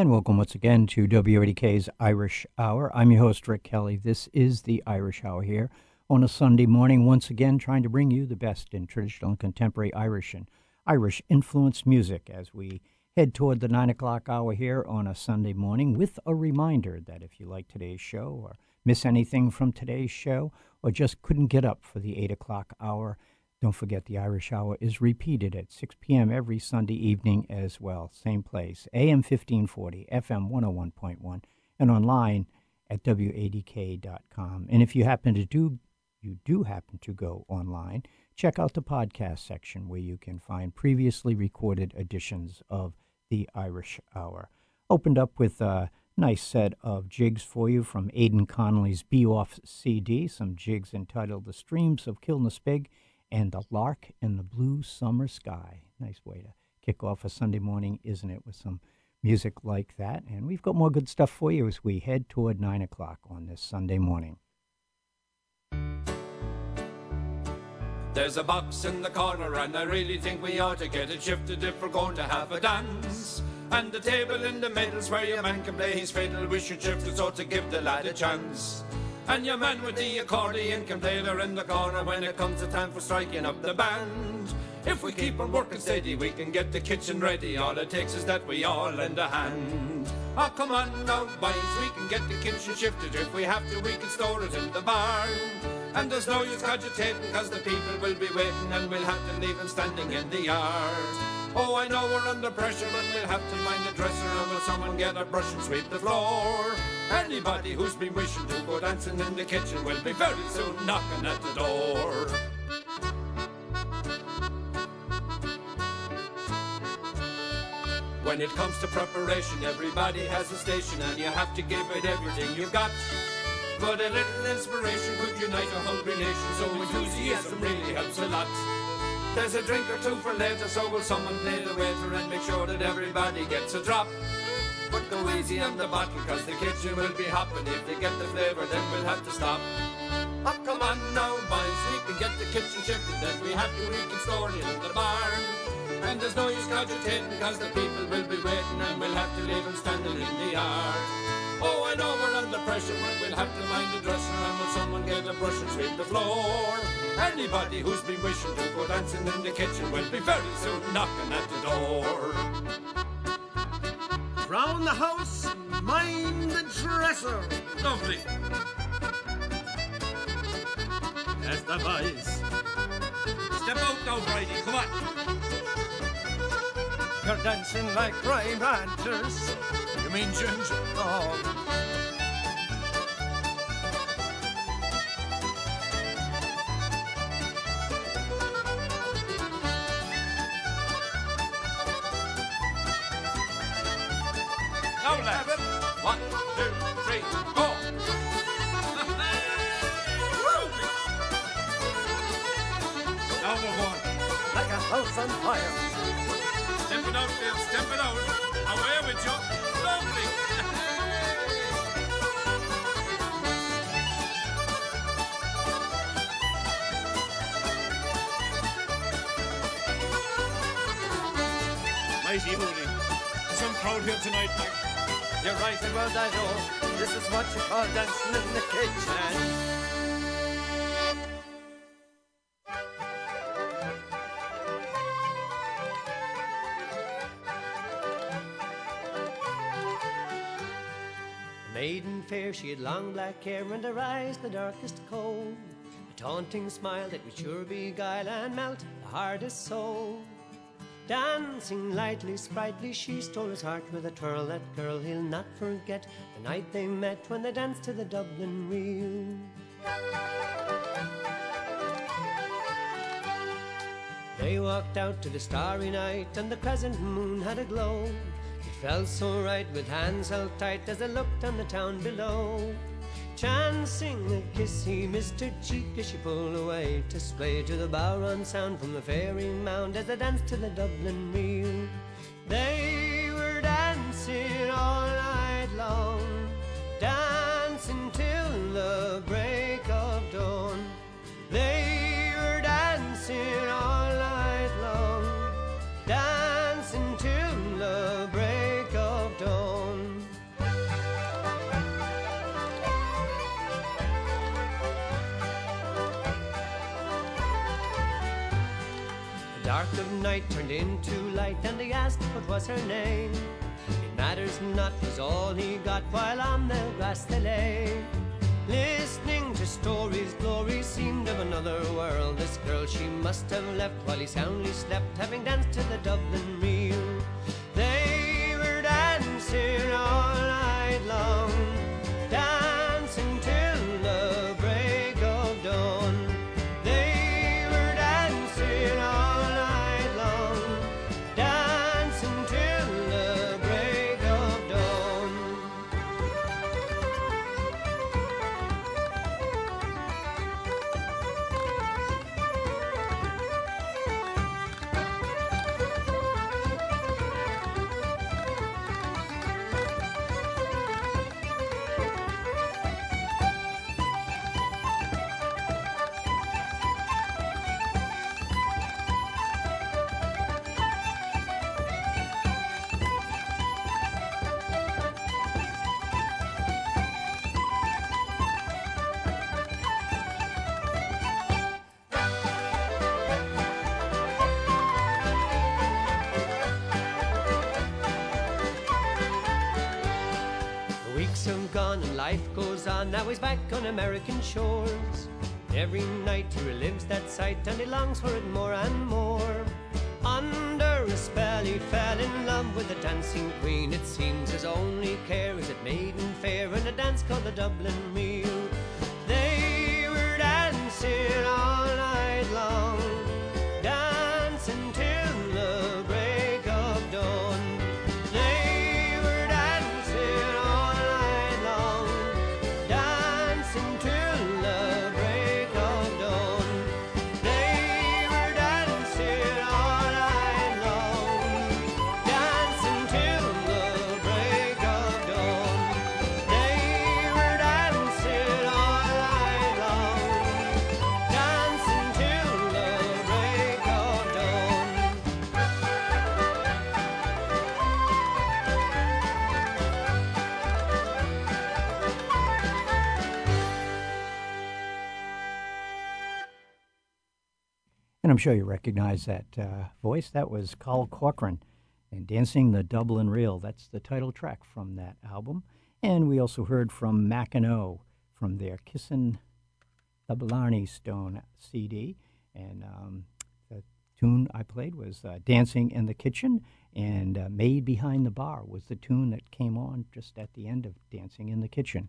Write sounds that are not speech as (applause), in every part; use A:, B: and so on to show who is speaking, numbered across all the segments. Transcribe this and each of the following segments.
A: And welcome once again to WADK's Irish Hour. I'm your host, Rick Kelly. This is the Irish Hour here on a Sunday morning, once again trying to bring you the best in traditional and contemporary Irish and Irish influenced music as we head toward the 9 o'clock hour here on a Sunday morning with a reminder that if you like today's show or miss anything from today's show or just couldn't get up for the 8 o'clock hour, don't forget the Irish Hour is repeated at 6 p.m. every Sunday evening as well. Same place, AM 1540, FM 101.1, and online at wadk.com. And if you happen to do you do happen to go online, check out the podcast section where you can find previously recorded editions of the Irish Hour. Opened up with a nice set of jigs for you from Aidan Connolly's Be Off CD, some jigs entitled The Streams of Kilnaspig and the lark in the blue summer sky. Nice way to kick off a Sunday morning, isn't it, with some music like that? And we've got more good stuff for you as we head toward 9 o'clock on this Sunday morning.
B: There's a box in the corner, and I really think we ought to get it shifted if we're going to have a dance. And the table in the middle's where your man can play his fiddle. We should shift it so to give the lad a chance. And your man with the accordion can play there in the corner when it comes to time for striking up the band. If we keep on working steady, we can get the kitchen ready. All it takes is that we all lend a hand. Oh, come on now, boys, we can get the kitchen shifted. If we have to, we can store it in the barn. And there's no use cogitating, cause the people will be waiting, and we'll have to leave them standing in the yard. Oh, I know we're under pressure, but we'll have to mind the dresser, and will someone get a brush and sweep the floor? Anybody who's been wishing to go dancing in the kitchen will be very soon knocking at the door. When it comes to preparation, everybody has a station, and you have to give it everything you've got. But a little inspiration could unite a hungry nation, so enthusiasm really helps a lot. There's a drink or two for later, so will someone play the waiter and make sure that everybody gets a drop. But go easy on the bottle, cause the kitchen will be hopping. If they get the flavour, then we'll have to stop. Oh, come on now, boys, we can get the kitchen shifted. Then we have to, store it in the barn. And there's no use cogitating, cause the people will be waiting, and we'll have to leave them standing in the yard. Oh, I know we're under pressure, but we'll have to mind the dresser, and will someone get a brush and sweep the floor? Anybody who's been wishing to go dancing in the kitchen will be very soon knocking at the door.
C: Round the house, mind the dresser.
B: Lovely.
C: That's the boys.
B: Step out now, Brady, come on.
C: You're dancing like prime ranchers.
B: You mean Ginger?
C: Oh,
B: Now, lads. One, two, three, go. now we're going.
C: like a house on fire.
B: Step it out, Bill. Step it out. Away with you.
D: Tonight.
C: You're right about that, oh. This is what you call dancing in the kitchen. Maiden fair, she had long black hair and her eyes the darkest coal. A taunting smile that would sure beguile and melt the hardest soul. Dancing lightly, sprightly, she stole his heart with a twirl. That girl he'll not forget the night they met when they danced to the Dublin reel. They walked out to the starry night, and the crescent moon had a glow. It felt so right with hands held tight as they looked on the town below. Chancing a kiss, he missed her cheek as she pulled away to sway to the bodhrán sound from the fairy mound as they danced to the Dublin reel. They night turned into light, and they asked what was her name. It matters not, was all he got while on the grass they lay. Listening to stories, glory seemed of another world. This girl she must have left while he soundly slept, having danced to the Dublin reel. They were dancing all night long, gone and life goes on. Now he's back on American shores. Every night he relives that sight and he longs for it more and more. Under a spell he fell in love with a dancing queen. It seems his only care is at maiden fair and a dance called the Dublin Reel.
A: And I'm sure you recognize that uh, voice. That was Carl Corcoran and Dancing the Dublin Reel. That's the title track from that album. And we also heard from Mackinac from their Kissin' the Blarney Stone CD. And um, the tune I played was uh, Dancing in the Kitchen, and uh, Maid Behind the Bar was the tune that came on just at the end of Dancing in the Kitchen.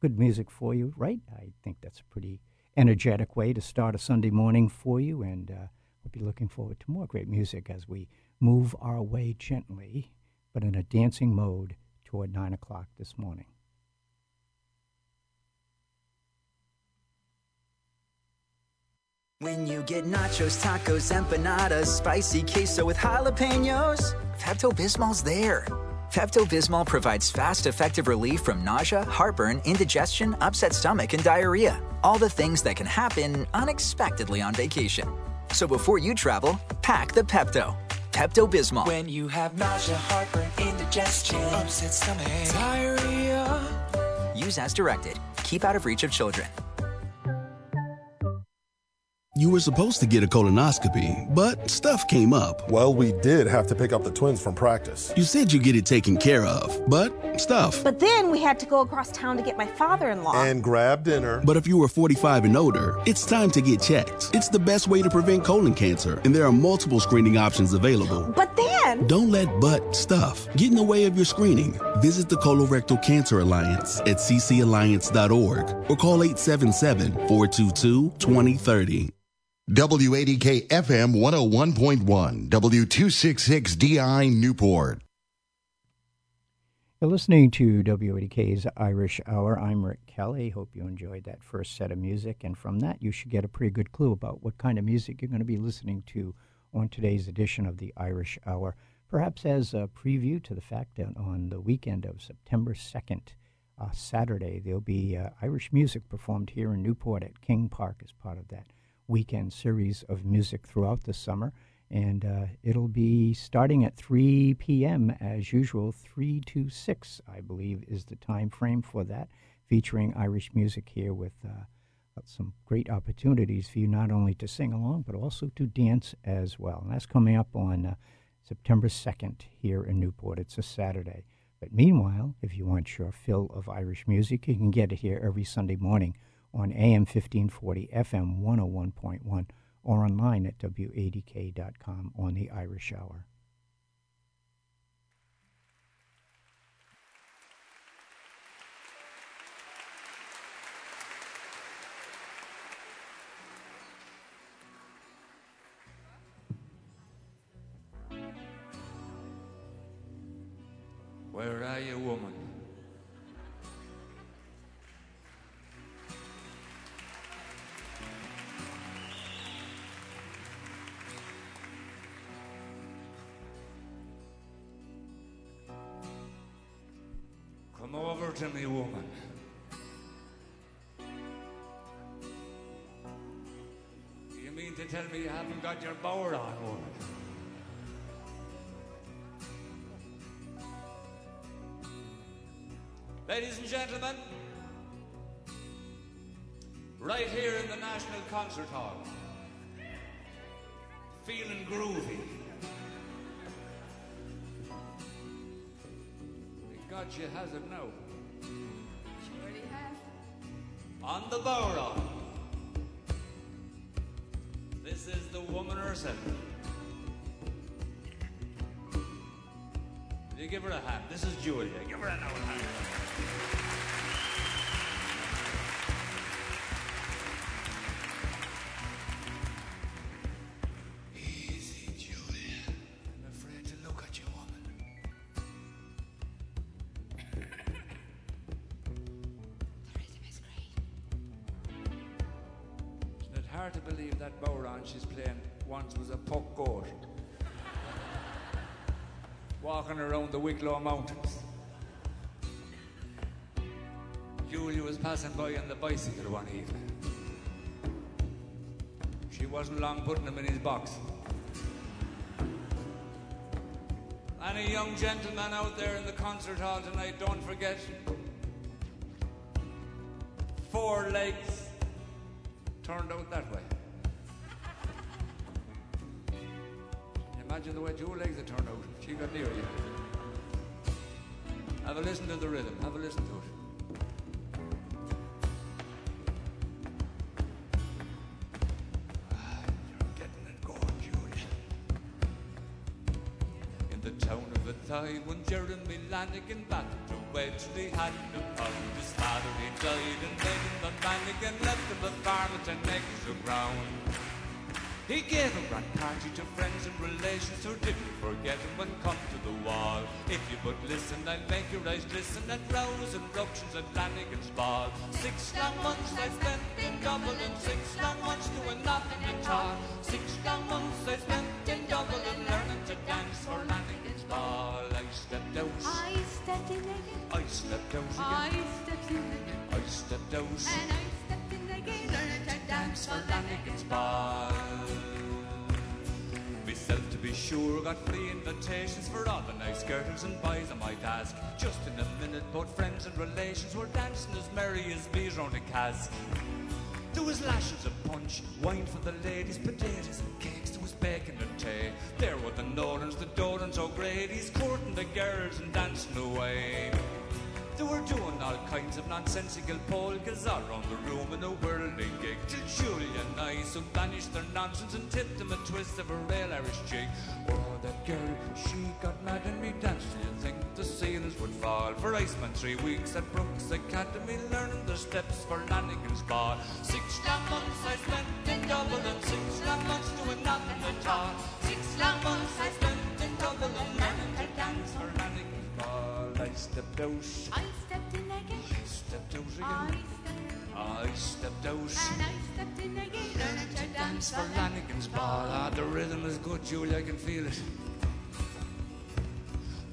A: Good music for you, right? I think that's pretty energetic way to start a Sunday morning for you, and uh, we'll be looking forward to more great music as we move our way gently, but in a dancing mode, toward 9 o'clock this morning.
E: When you get nachos, tacos, empanadas, spicy queso with jalapenos, Pepto Bismol's there. Pepto Bismol provides fast, effective relief from nausea, heartburn, indigestion, upset stomach, and diarrhea. All the things that can happen unexpectedly on vacation. So before you travel, pack the Pepto. Pepto Bismol.
F: When you have nausea, heartburn, indigestion, upset stomach, diarrhea.
E: Use as directed. Keep out of reach of children.
G: You were supposed to get a colonoscopy, but stuff came up.
H: Well, we did have to pick up the twins from practice.
G: You said you'd get it taken care of, but stuff.
I: But then we had to go across town to get my father in law.
H: And grab dinner.
G: But if you are 45 and older, it's time to get checked. It's the best way to prevent colon cancer, and there are multiple screening options available.
I: But then.
G: Don't let but stuff get in the way of your screening. Visit the Colorectal Cancer Alliance at ccalliance.org or call 877 422 2030.
J: WADK FM 101.1, W266DI Newport.
A: You're listening to WADK's Irish Hour. I'm Rick Kelly. Hope you enjoyed that first set of music. And from that, you should get a pretty good clue about what kind of music you're going to be listening to on today's edition of the Irish Hour. Perhaps as a preview to the fact that on the weekend of September 2nd, uh, Saturday, there'll be uh, Irish music performed here in Newport at King Park as part of that weekend series of music throughout the summer. And uh, it'll be starting at 3 p.m. as usual. 3 to 6, I believe, is the time frame for that, featuring Irish music here with uh, some great opportunities for you not only to sing along, but also to dance as well. And that's coming up on uh, September 2nd here in Newport. It's a Saturday. But meanwhile, if you want your fill of Irish music, you can get it here every Sunday morning on AM 1540, FM 101.1, or online at WADK.com on the Irish Hour.
K: Where are you, woman? Me, woman. You mean to tell me you haven't got your bower on, woman? Ladies and gentlemen, right here in the National Concert Hall, feeling groovy. God, she has it now. On the Bowra. This is the woman herself. You give her a hand? This is Julia. Give her another hand. Wicklow Mountains. Julia was passing by on the bicycle one evening. She wasn't long putting him in his box. Any young gentleman out there in the concert hall tonight, don't forget four legs turned out that way. Imagine the way two legs had turned out. She got near you. Have a listen to the rhythm. Have a listen to it. Ah, you're getting it going, Julia. In the town of Athy, when Jeremy Lanigan back to Wedgley had no pound. His father he died and then the Lanigan left him a farm ten acres of ground. He gave a grand party to friends and relations who didn't forget him when come to the wall. If you but listen, I'll make your eyes glisten at rows and ructions at Lanigan's ball. Six long months I spent in Dublin, six long months doing nothing at all. Six long months I spent in Dublin learning to dance for Lanigan's ball. I stepped out.
L: I stepped in again.
K: I stepped out
L: I stepped in again.
K: I stepped out.
L: And I stepped in again. Learning to dance for
K: Lanigan's ball. Sure, got free invitations for all the nice girls and boys I might ask. Just in a minute, both friends and relations were dancing as merry as bees round a cask. There was lashes of punch, wine for the ladies, potatoes and cakes, there was bacon and tea. There were the Norans, the Dorans, O'Grady's, courting the girls and dancing away. They were doing all kinds of nonsensical polkas all round the room in a whirling gig till Julia I soon banished their nonsense and tipped them a twist of a real Irish jig. Oh, that girl, she got mad and me danced. Do you think the ceilings would fall? For I spent three weeks at Brooks Academy learning the steps for Lanigan's ball. Six long months I spent in Dublin, six long months doing nothing at all. Six long months I spent in Dublin learning to dance for Lanigan's ball. I stepped out.
L: I stepped in again.
K: I stepped out
L: I
K: again.
L: stepped
K: I stepped out.
L: and I stepped in again. Learning to dance
K: for Lanigan's ball. Ah, the rhythm is good, Julie. I can feel it.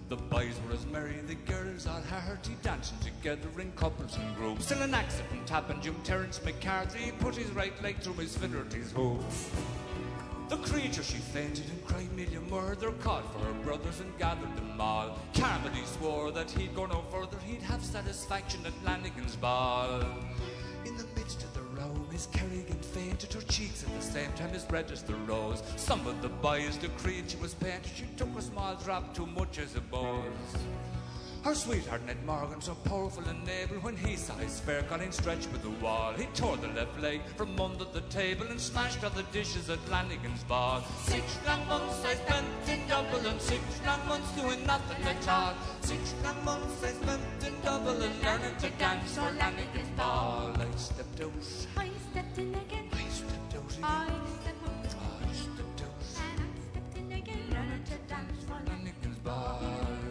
K: The boys were as merry, and the girls all hearty, dancing together in couples and groups. Till an accident happened, Jim Terence McCarthy put his right leg through Miss Finnerty's hoof. The creature she fainted and cried million murder called for her brothers and gathered them all. Carmody swore that he'd go no further, he'd have satisfaction at Lanigan's ball. Miss Kerrigan fainted, her cheeks at the same time as red as the rose. Some of the boys decreed she was painted. She took a small drop too much as a buzz. Her sweetheart Ned Morgan, so powerful and able, when he saw his fair colleen stretched by the wall, he tore the left leg from under the table and smashed all the dishes at Lanigan's ball. Six long months I spent in Dublin, six long months doing nothing at all. Six long months I spent in Dublin, learning to dance for Lanigan's ball. I stepped out,
L: I stepped in again.
K: I stepped out,
L: I stepped out.
K: I stepped out,
L: And I stepped in again. Learning to dance for
K: Lanigan's ball.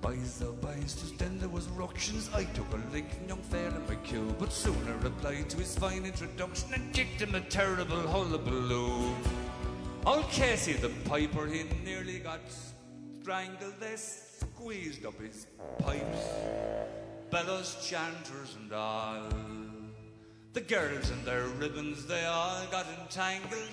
K: Boys, oh boys, just then there was ructions. I took a lick from young fair in my queue, but soon I replied to his fine introduction and kicked him a terrible hullabaloo. Old Casey the piper, he nearly got strangled. They squeezed up his pipes, bellows, chanters, and all. The girls and their ribbons, they all got entangled,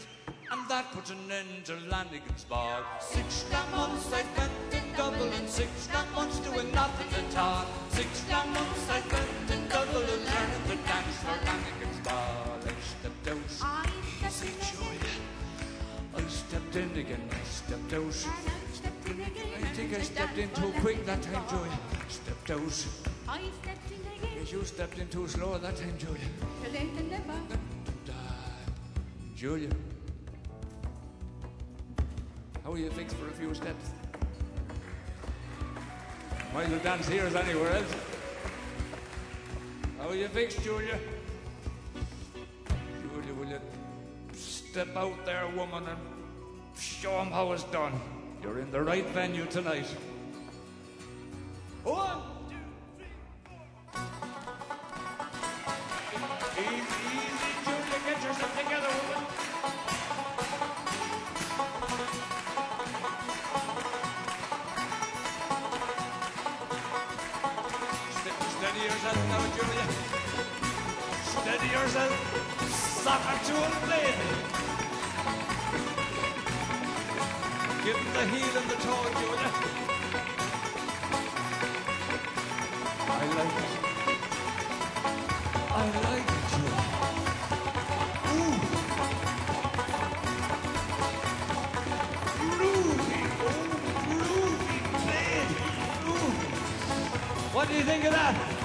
K: and that put an end to Lanigan's ball. Six months I spent in Dublin, six long months doing nothing at all. Six long months I spent in Dublin, learning to dance for Lanigan's ball. I stepped out,
L: I
K: easy
L: stepped in
K: joy. I stepped in again, I stepped out.
L: I stepped in again.
K: I think I stepped in too quick that time, Joy. Stepped out.
L: I stepped in again.
K: You stepped in too slow that time, Julia.
L: Till late and never.
K: Julia. How are you fixed for a few steps? Might as well dance here as anywhere else. How are you fixed, Julia? Julia, will you step out there, woman, and show 'em how it's done? You're in the right venue tonight. One, two, three, four. Easy, easy, yourself. Soccer him, blade. Give him the heel and the toe, Julia. I like it. I like it, Julia. Ooh. Groovy, oh, groovy blade. Ooh. What do you think of that?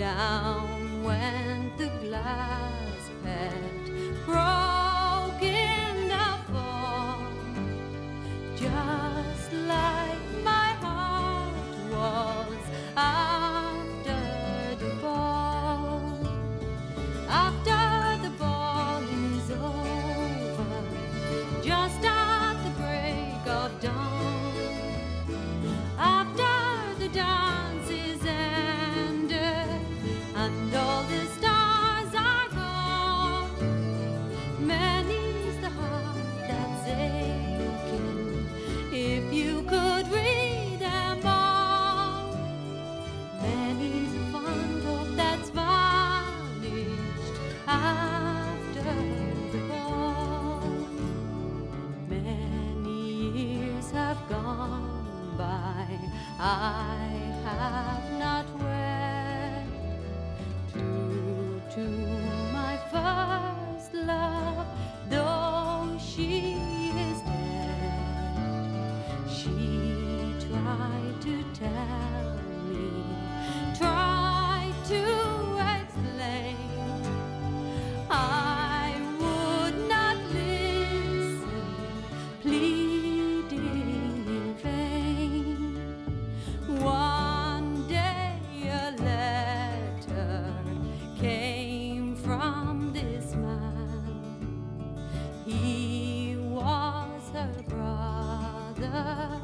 M: Down I The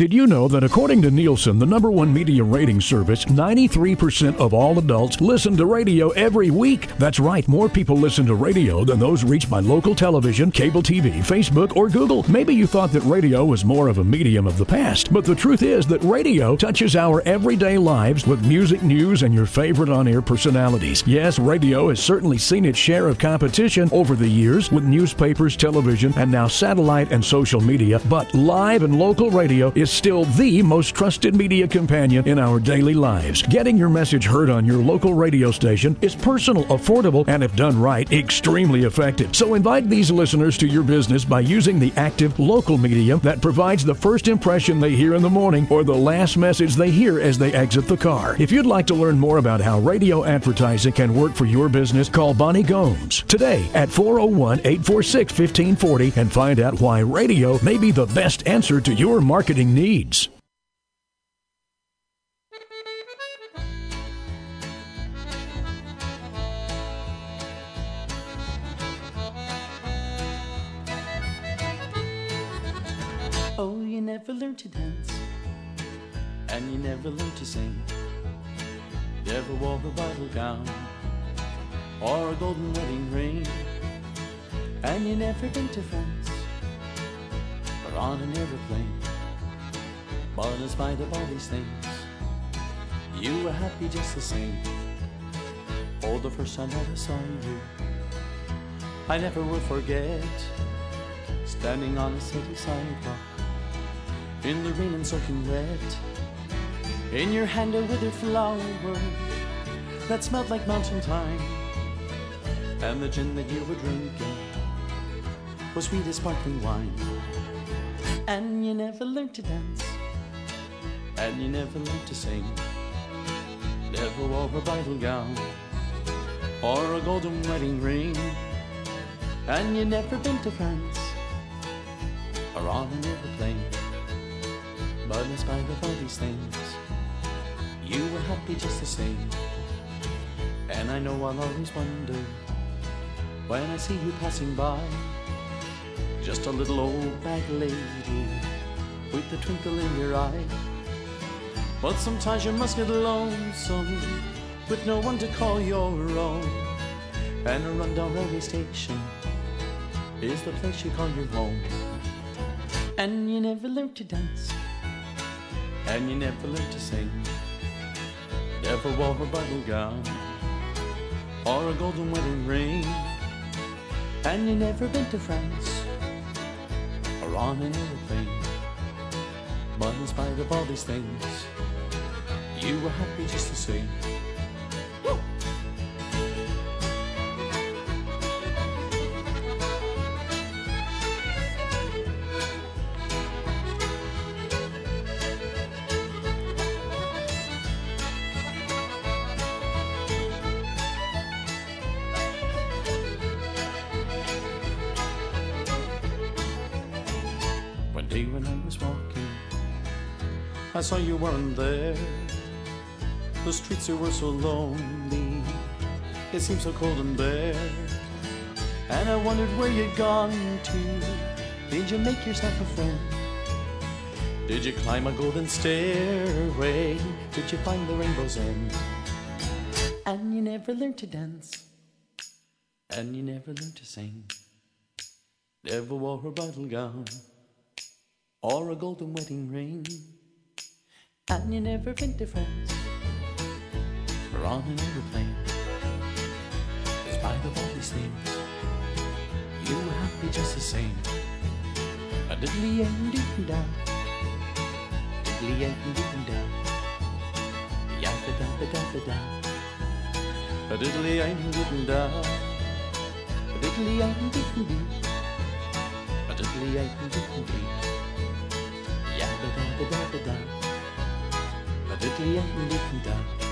N: Did you know that according to Nielsen, the number one media rating service, 93% of all adults listen to radio every week? That's right, more people listen to radio than those reached by local television, cable TV, Facebook, or Google. Maybe you thought that radio was more of a medium of the past, but the truth is that radio touches our everyday lives with music, news, and your favorite on air personalities. Yes, radio has certainly seen its share of competition over the years with newspapers, television, and now satellite and social media, but live and local radio is still the most trusted media companion in our daily lives. Getting your message heard on your local radio station is personal, affordable, and if done right, extremely effective. So invite these listeners to your business by using the active local medium that provides the first impression they hear in the morning or the last message they hear as they exit the car. If you'd like to learn more about how radio advertising can work for your business, call Bonnie Gomes today at 401 846 1540 and find out why radio may be the best answer to your marketing needs.
O: Oh, you never learn to dance, and you never learn to sing. never wore a bridal gown or a golden wedding ring, and you never been to France or on an aeroplane. But in spite of all these things, you were happy just the same. Oh, the first time that I saw you, I never will forget standing on a city sidewalk in the rain and soaking wet. In your hand a withered flower that smelled like mountain thyme, and the gin that you were drinking was sweet as sparkling wine. And you never learned to dance, and you never learned to sing. Never wore a bridal gown or a golden wedding ring, and you never been to France or on an airplane. But in spite of all these things, you were happy just the same. And I know I'll always wonder when I see you passing by, just a little old bag lady with the twinkle in your eye. But sometimes you must get lonesome with no one to call your own. And a rundown railway station is the place you call your home. And you never learned to dance, and you never learned to sing. Never wore a bridal gown or a golden wedding ring, and you never been to France or on an aeroplane. But in spite of all these things, you were happy just the same. One day when I was walking, I saw you weren't there. The streets they were so lonely, it seemed so cold and bare. And I wondered where you'd gone to. Did you make yourself a friend? Did you climb a golden stairway? Did you find the rainbow's end? And you never learned to dance, and you never learned to sing. Never wore a bridal gown or a golden wedding ring. And you never been to France or on an aeroplane. In spite of all these things, you were happy just the same. A diddly and doo da, diddly and doo da, ya da da da da da. A diddly and doo da, a diddly and doo doo, a diddly and doo doo. Ya da da da da da. A diddly and doo da.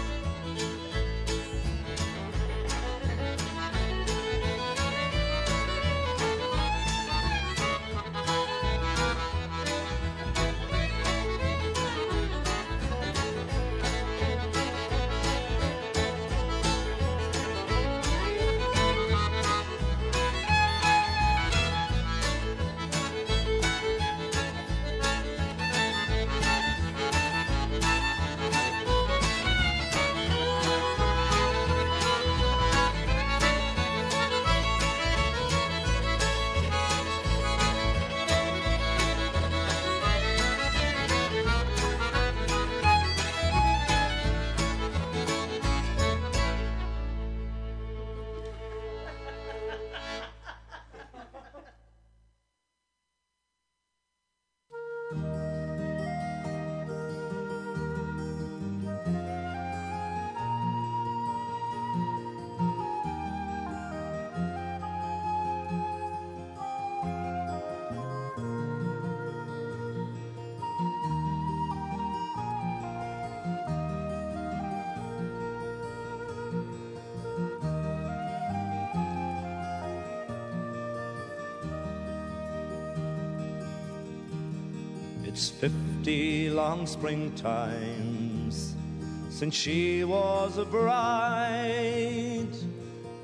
P: It's fifty long springtimes since she was a bride,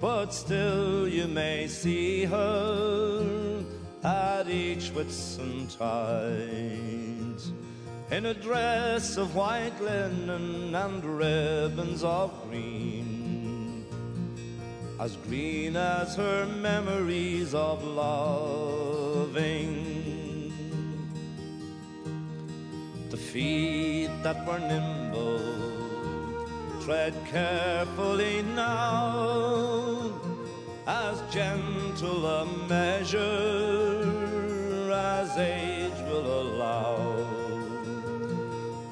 P: but still you may see her at each Whitsuntide. in a dress of white linen and ribbons of green, as green as her memories of loving. Feet that were nimble tread carefully now, as gentle a measure as age will allow.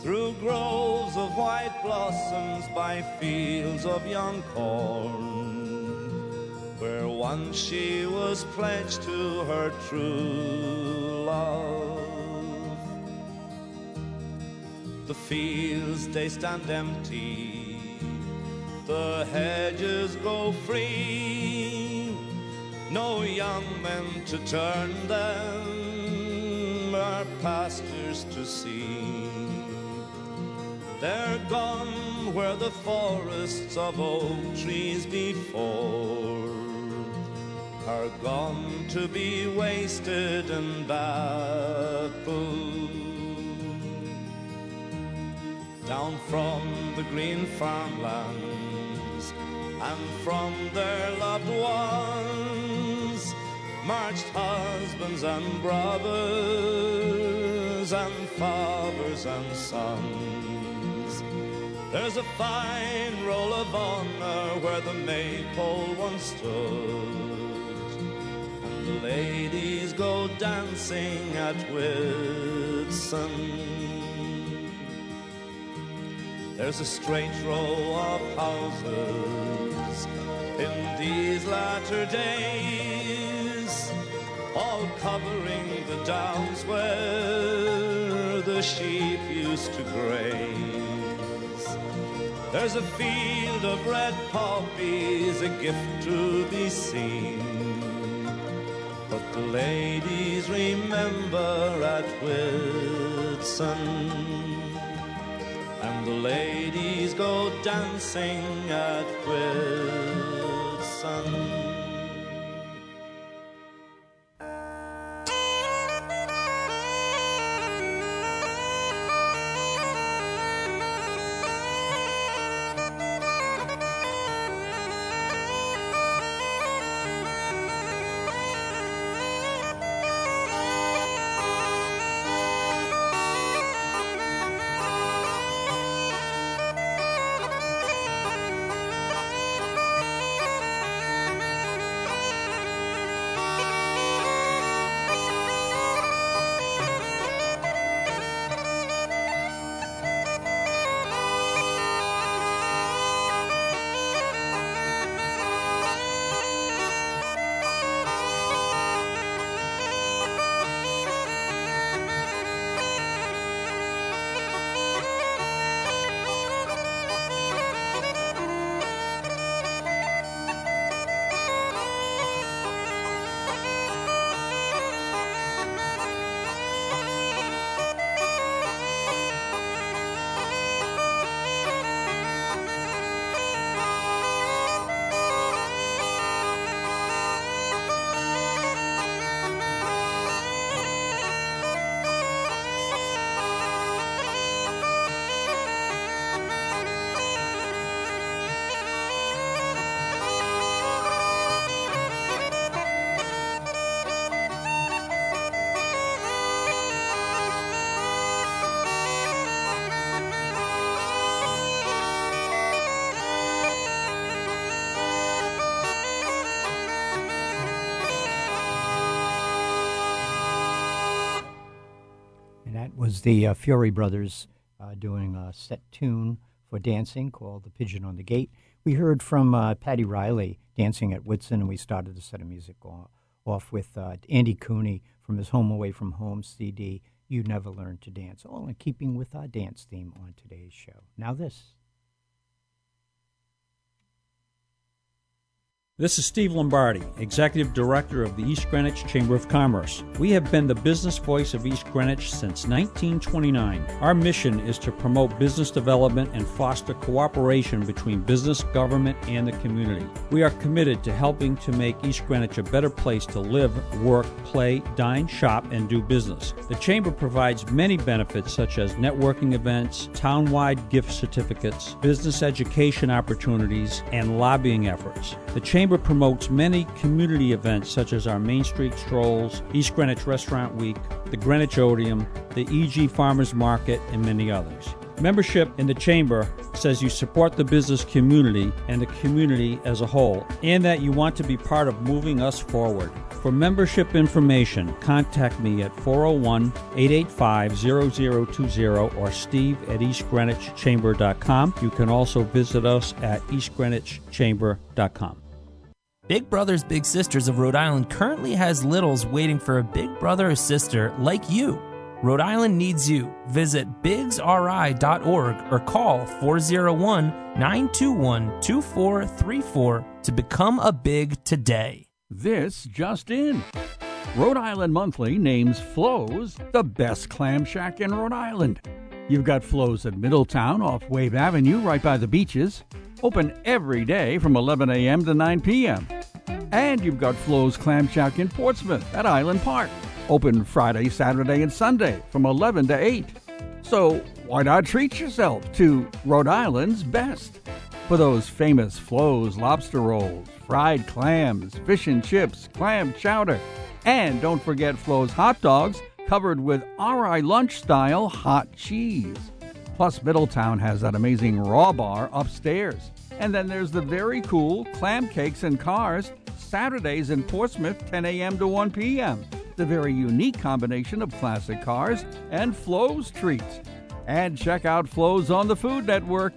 P: Through groves of white blossoms, by fields of young corn, where once she was pledged to her true love. The fields they stand empty, the hedges go free, no young men to turn them, or pastures to see. They're gone where the forests of oak trees before are gone to be wasted and baffled. Down from the green farmlands and from their loved ones marched husbands and brothers and fathers and sons. There's a fine roll of honor where the maypole once stood, and the ladies go dancing at Whitsun. There's a strange row of houses in these latter days, all covering the downs where the sheep used to graze. There's a field of red poppies, a gift to be seen. But the ladies remember at Whitsun and the ladies go dancing at Whitsun.
A: The uh, Furey Brothers uh, doing a set tune for dancing called The Pigeon on the Gate. We heard from uh, Patty Riley dancing at Whitsun, and we started the set of music off with uh, Andy Cooney from his Home Away from Home CD, You Never Learned to Dance, all in keeping with our dance theme on today's show. Now, this.
Q: This is Steve Lombardi, Executive Director of the East Greenwich Chamber of Commerce. We have been the business voice of East Greenwich since 1929. Our mission is to promote business development and foster cooperation between business, government, and the community. We are committed to helping to make East Greenwich a better place to live, work, play, dine, shop, and do business. The Chamber provides many benefits such as networking events, town-wide gift certificates, business education opportunities, and lobbying efforts. The Chamber promotes many community events such as our Main Street Strolls, East Greenwich Restaurant Week, the Greenwich Odeum, the EG Farmers Market, and many others. Membership in the Chamber says you support the business community and the community as a whole, and that you want to be part of moving us forward. For membership information, contact me at 401 885 0020 or steve at eastgreenwichchamber.com. You can also visit us at eastgreenwichchamber.com.
R: Big Brothers Big Sisters of Rhode Island currently has littles waiting for a big brother or sister like you. Rhode Island needs you. Visit bigsri.org or call 401 921 2434 to become a big today.
S: This just in. Rhode Island Monthly names Flo's the best clam shack in Rhode Island. You've got Flo's at Middletown off Wave Avenue right by the beaches, open every day from 11 a.m. to 9 p.m. And you've got Flo's Clam Shack in Portsmouth at Island Park, open Friday, Saturday, and Sunday from 11 to 8. So why not treat yourself to Rhode Island's best? For those famous Flo's lobster rolls, fried clams, fish and chips, clam chowder, and don't forget Flo's hot dogs covered with RI lunch style hot cheese. Plus, Middletown has that amazing raw bar upstairs. And then there's the very cool clam cakes and cars, Saturdays in Portsmouth, 10 a.m. to 1 p.m. The very unique combination of classic cars and Flo's treats. And check out Flo's on the Food Network.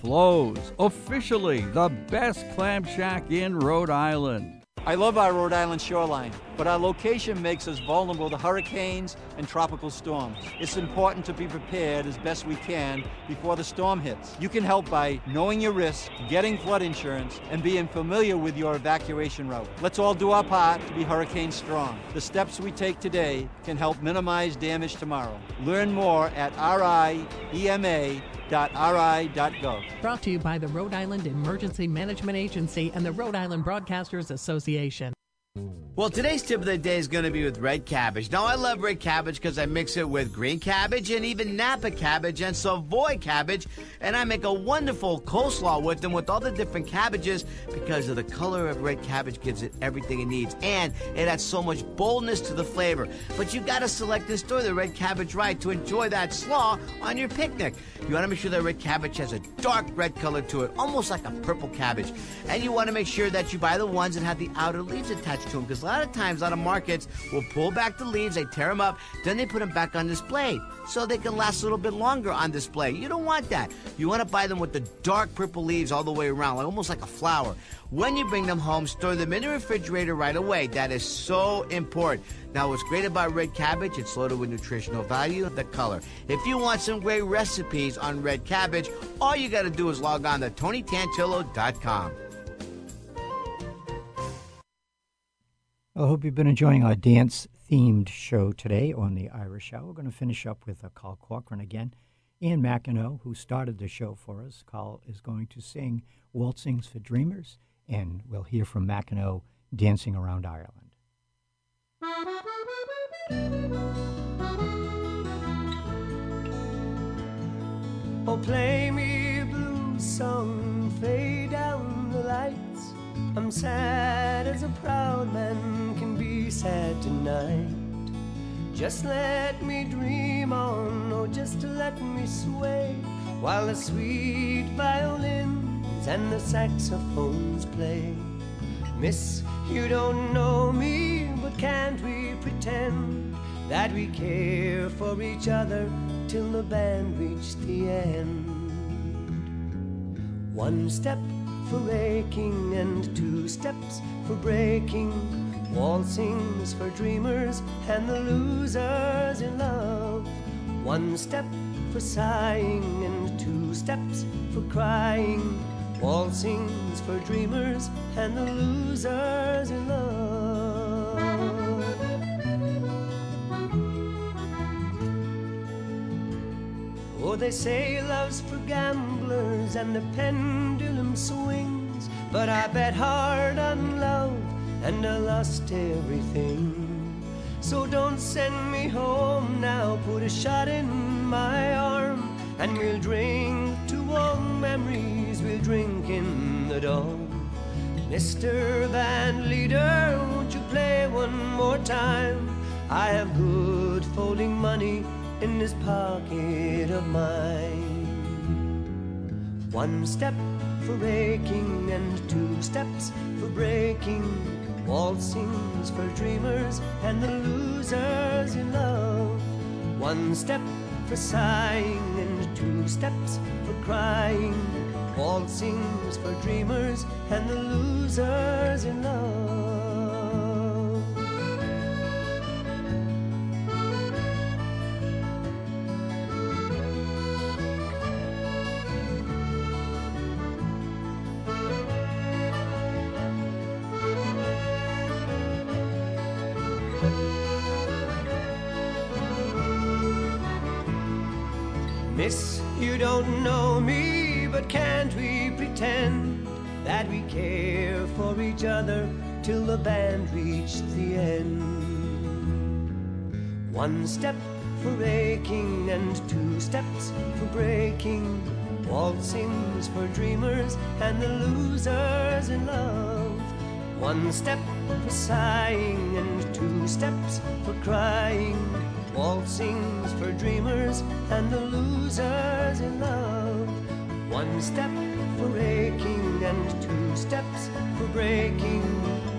S: Flo's, officially the best clam shack in Rhode Island.
T: I love our Rhode Island shoreline, but our location makes us vulnerable to hurricanes and tropical storms. It's important to be prepared as best we can before the storm hits. You can help by knowing your risks, getting flood insurance, and being familiar with your evacuation route. Let's all do our part to be hurricane strong. The steps we take today can help minimize damage tomorrow. Learn more at riema.ri.gov.
U: Brought to you by the Rhode Island Emergency Management Agency and the Rhode Island Broadcasters Association.
V: Well, today's tip of the day is going to be with red cabbage. Now, I love red cabbage because I mix it with green cabbage and even Napa cabbage and Savoy cabbage, and I make a wonderful coleslaw with them with all the different cabbages because of the color of red cabbage gives it everything it needs, and it adds so much boldness to the flavor. But you got to select and store the red cabbage right to enjoy that slaw on your picnic. You want to make sure that red cabbage has a dark red color to it, almost like a purple cabbage, and you want to make sure that you buy the ones that have the outer leaves attached to them because a lot of times, a lot of markets will pull back the leaves, they tear them up, then they put them back on display so they can last a little bit longer on display. You don't want that. You want to buy them with the dark purple leaves all the way around, like almost like a flower. When you bring them home, store them in the refrigerator right away. That is so important. Now, what's great about red cabbage, it's loaded with nutritional value, the color. If you want some great recipes on red cabbage, all you got to do is log on to TonyTantillo.com.
A: I hope you've been enjoying our dance themed show today on the Irish Hour. We're going to finish up with uh, Carl Corcoran again. Ian McEnroe, who started the show for us, Carl is going to sing Waltzings for Dreamers, and we'll hear from McEnroe dancing around Ireland.
C: Oh, play me a song, fade down the lights. I'm sad as a proud man can be sad tonight. Just let me dream on, oh, just let me sway, while the sweet violins and the saxophones play. Miss, you don't know me, but can't we pretend that we care for each other till the band reach the end? One step for aching and two steps for breaking. Waltzings for dreamers and the losers in love. One step for sighing and two steps for crying. Waltzing's for dreamers and the losers in love. They say love's for gamblers and the pendulum swings. But I bet hard on love and I lost everything. So don't send me home now, put a shot in my arm, and we'll drink to warm memories, we'll drink in the dawn. Mr. Band Leader, won't you play one more time? I have good folding money in this pocket of mine. One step for raking and two steps for breaking. Waltzing's for dreamers and the losers in love. One step for sighing and two steps for crying. Waltzing's for dreamers and the losers in love. Don't know me, but can't we pretend that we care for each other till the band reached the end? One step for aching and two steps for breaking. Waltzing's for dreamers and the losers in love. One step for sighing and two steps for crying. Waltzing's for dreamers and the losers in love. One step for aching and two steps for breaking.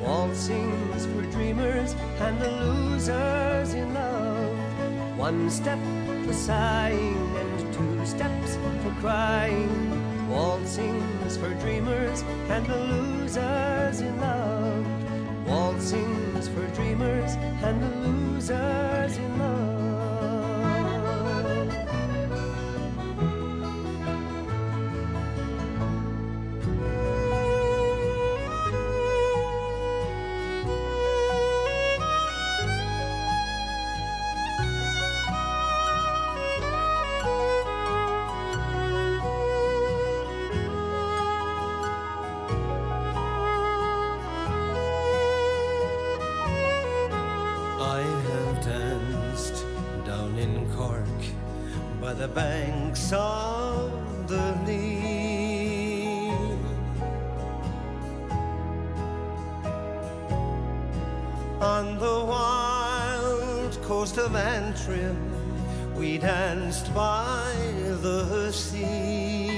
C: Waltzing's for dreamers and the losers in love. One step for sighing and two steps for crying. Waltzing's for dreamers and the losers in love. Waltzing's for dreamers and the losers in love.
W: Of Antrim, we danced by the sea.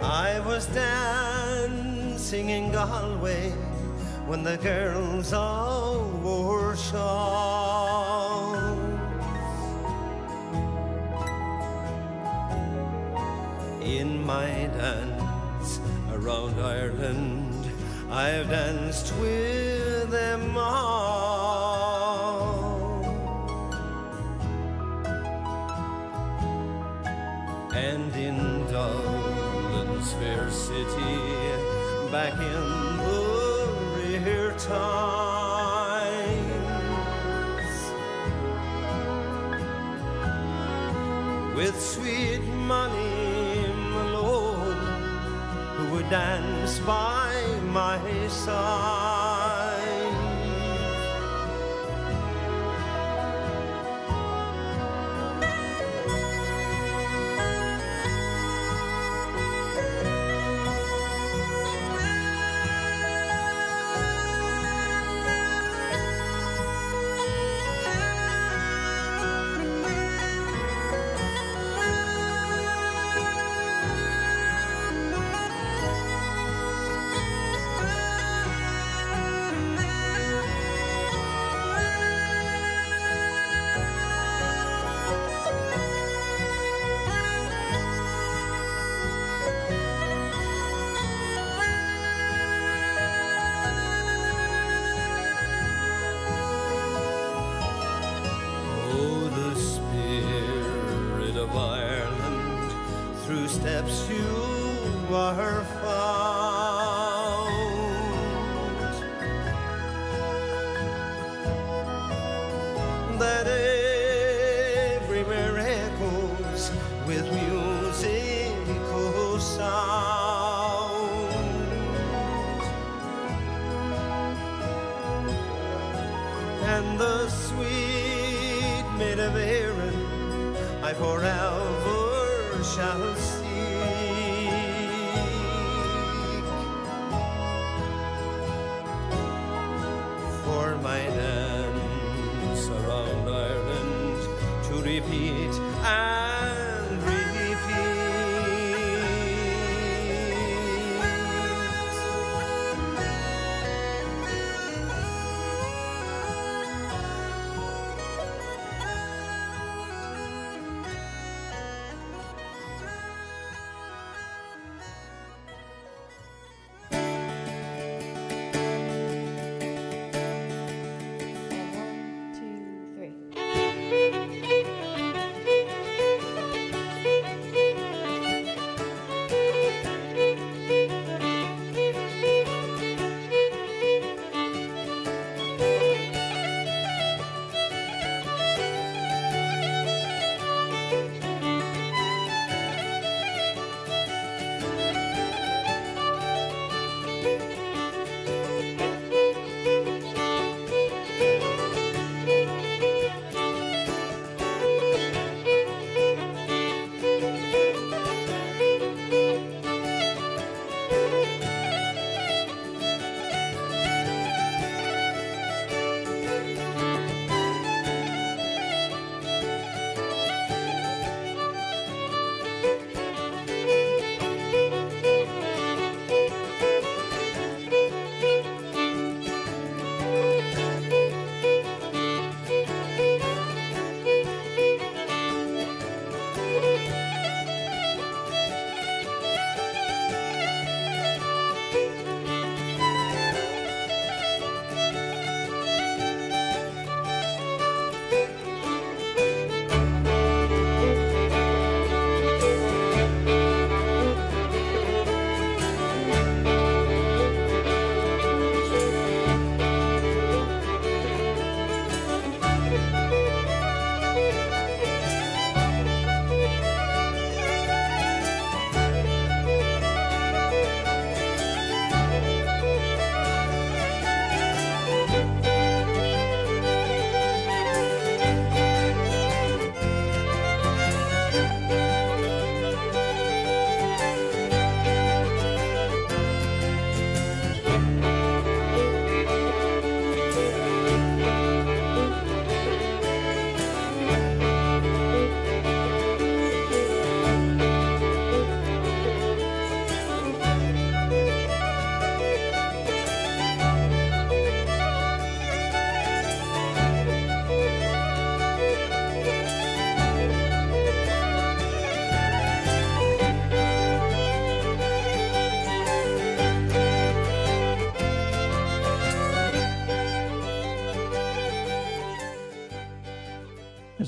W: I was dancing in Galway when the girls all wore shawls. In my dance around Ireland, I've danced with them all. and in Dublin's fair city, back in the rare times, with sweet Molly Malone, who would dance by my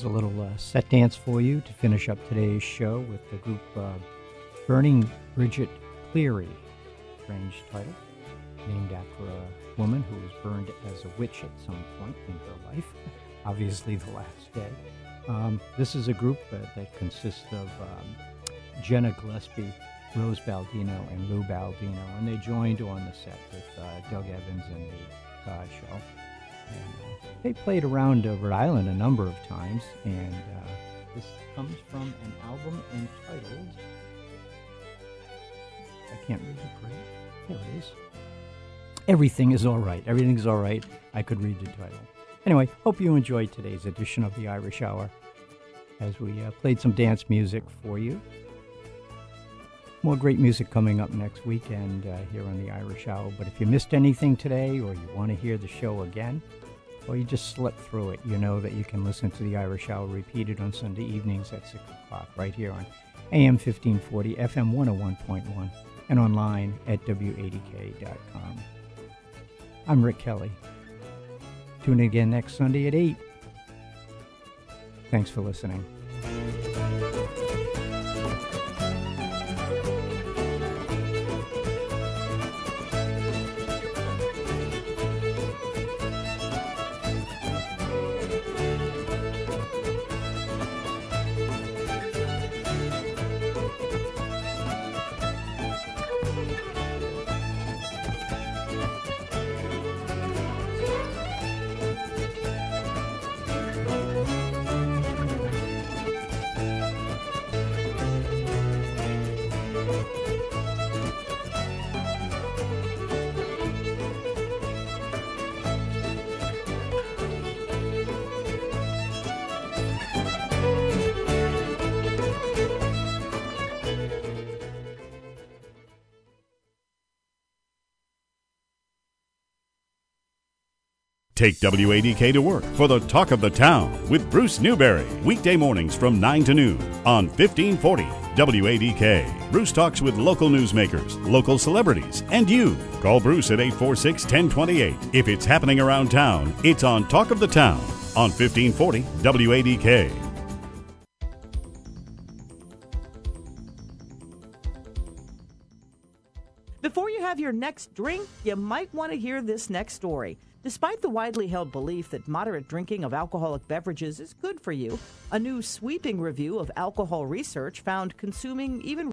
A: There's a little uh, set dance for you to finish up today's show with the group uh, Burning Bridget Cleary. Strange title, named after a woman who was burned as a witch at some point in her life, (laughs) obviously the last day. Um, this is a group uh, that consists of um, Jenna Gillespie, Rose Baldino, and Lou Baldino, and they joined on the set with uh, Doug Evans and the God Show. And, uh, they played around uh, Rhode Island a number of times, and uh, this comes from an album entitled. I can't read the credit. There it is. Everything is all right. Everything is all right. I could read the title. Anyway, hope you enjoyed today's edition of the Irish Hour as we uh, played some dance music for you. More great music coming up next weekend uh, here on the Irish Hour. But if you missed anything today or you want to hear the show again, you just slip through it, you know that you can listen to the Irish Hour repeated on Sunday evenings at 6 o'clock right here on AM 1540, FM 101.1, and online at WADK.com. I'm Rick Kelly. Tune in again next Sunday at 8. Thanks for listening.
X: Take WADK to work for the talk of the town with Bruce Newberry. Weekday mornings from 9 to noon on 1540 WADK. Bruce talks with local newsmakers, local celebrities, and you. Call Bruce at 846 1028. If it's happening around town, it's on Talk of the Town on 1540 WADK.
Y: Your next drink, you might want to hear this next story. Despite the widely held belief that moderate drinking of alcoholic beverages is good for you, a new sweeping review of alcohol research found consuming even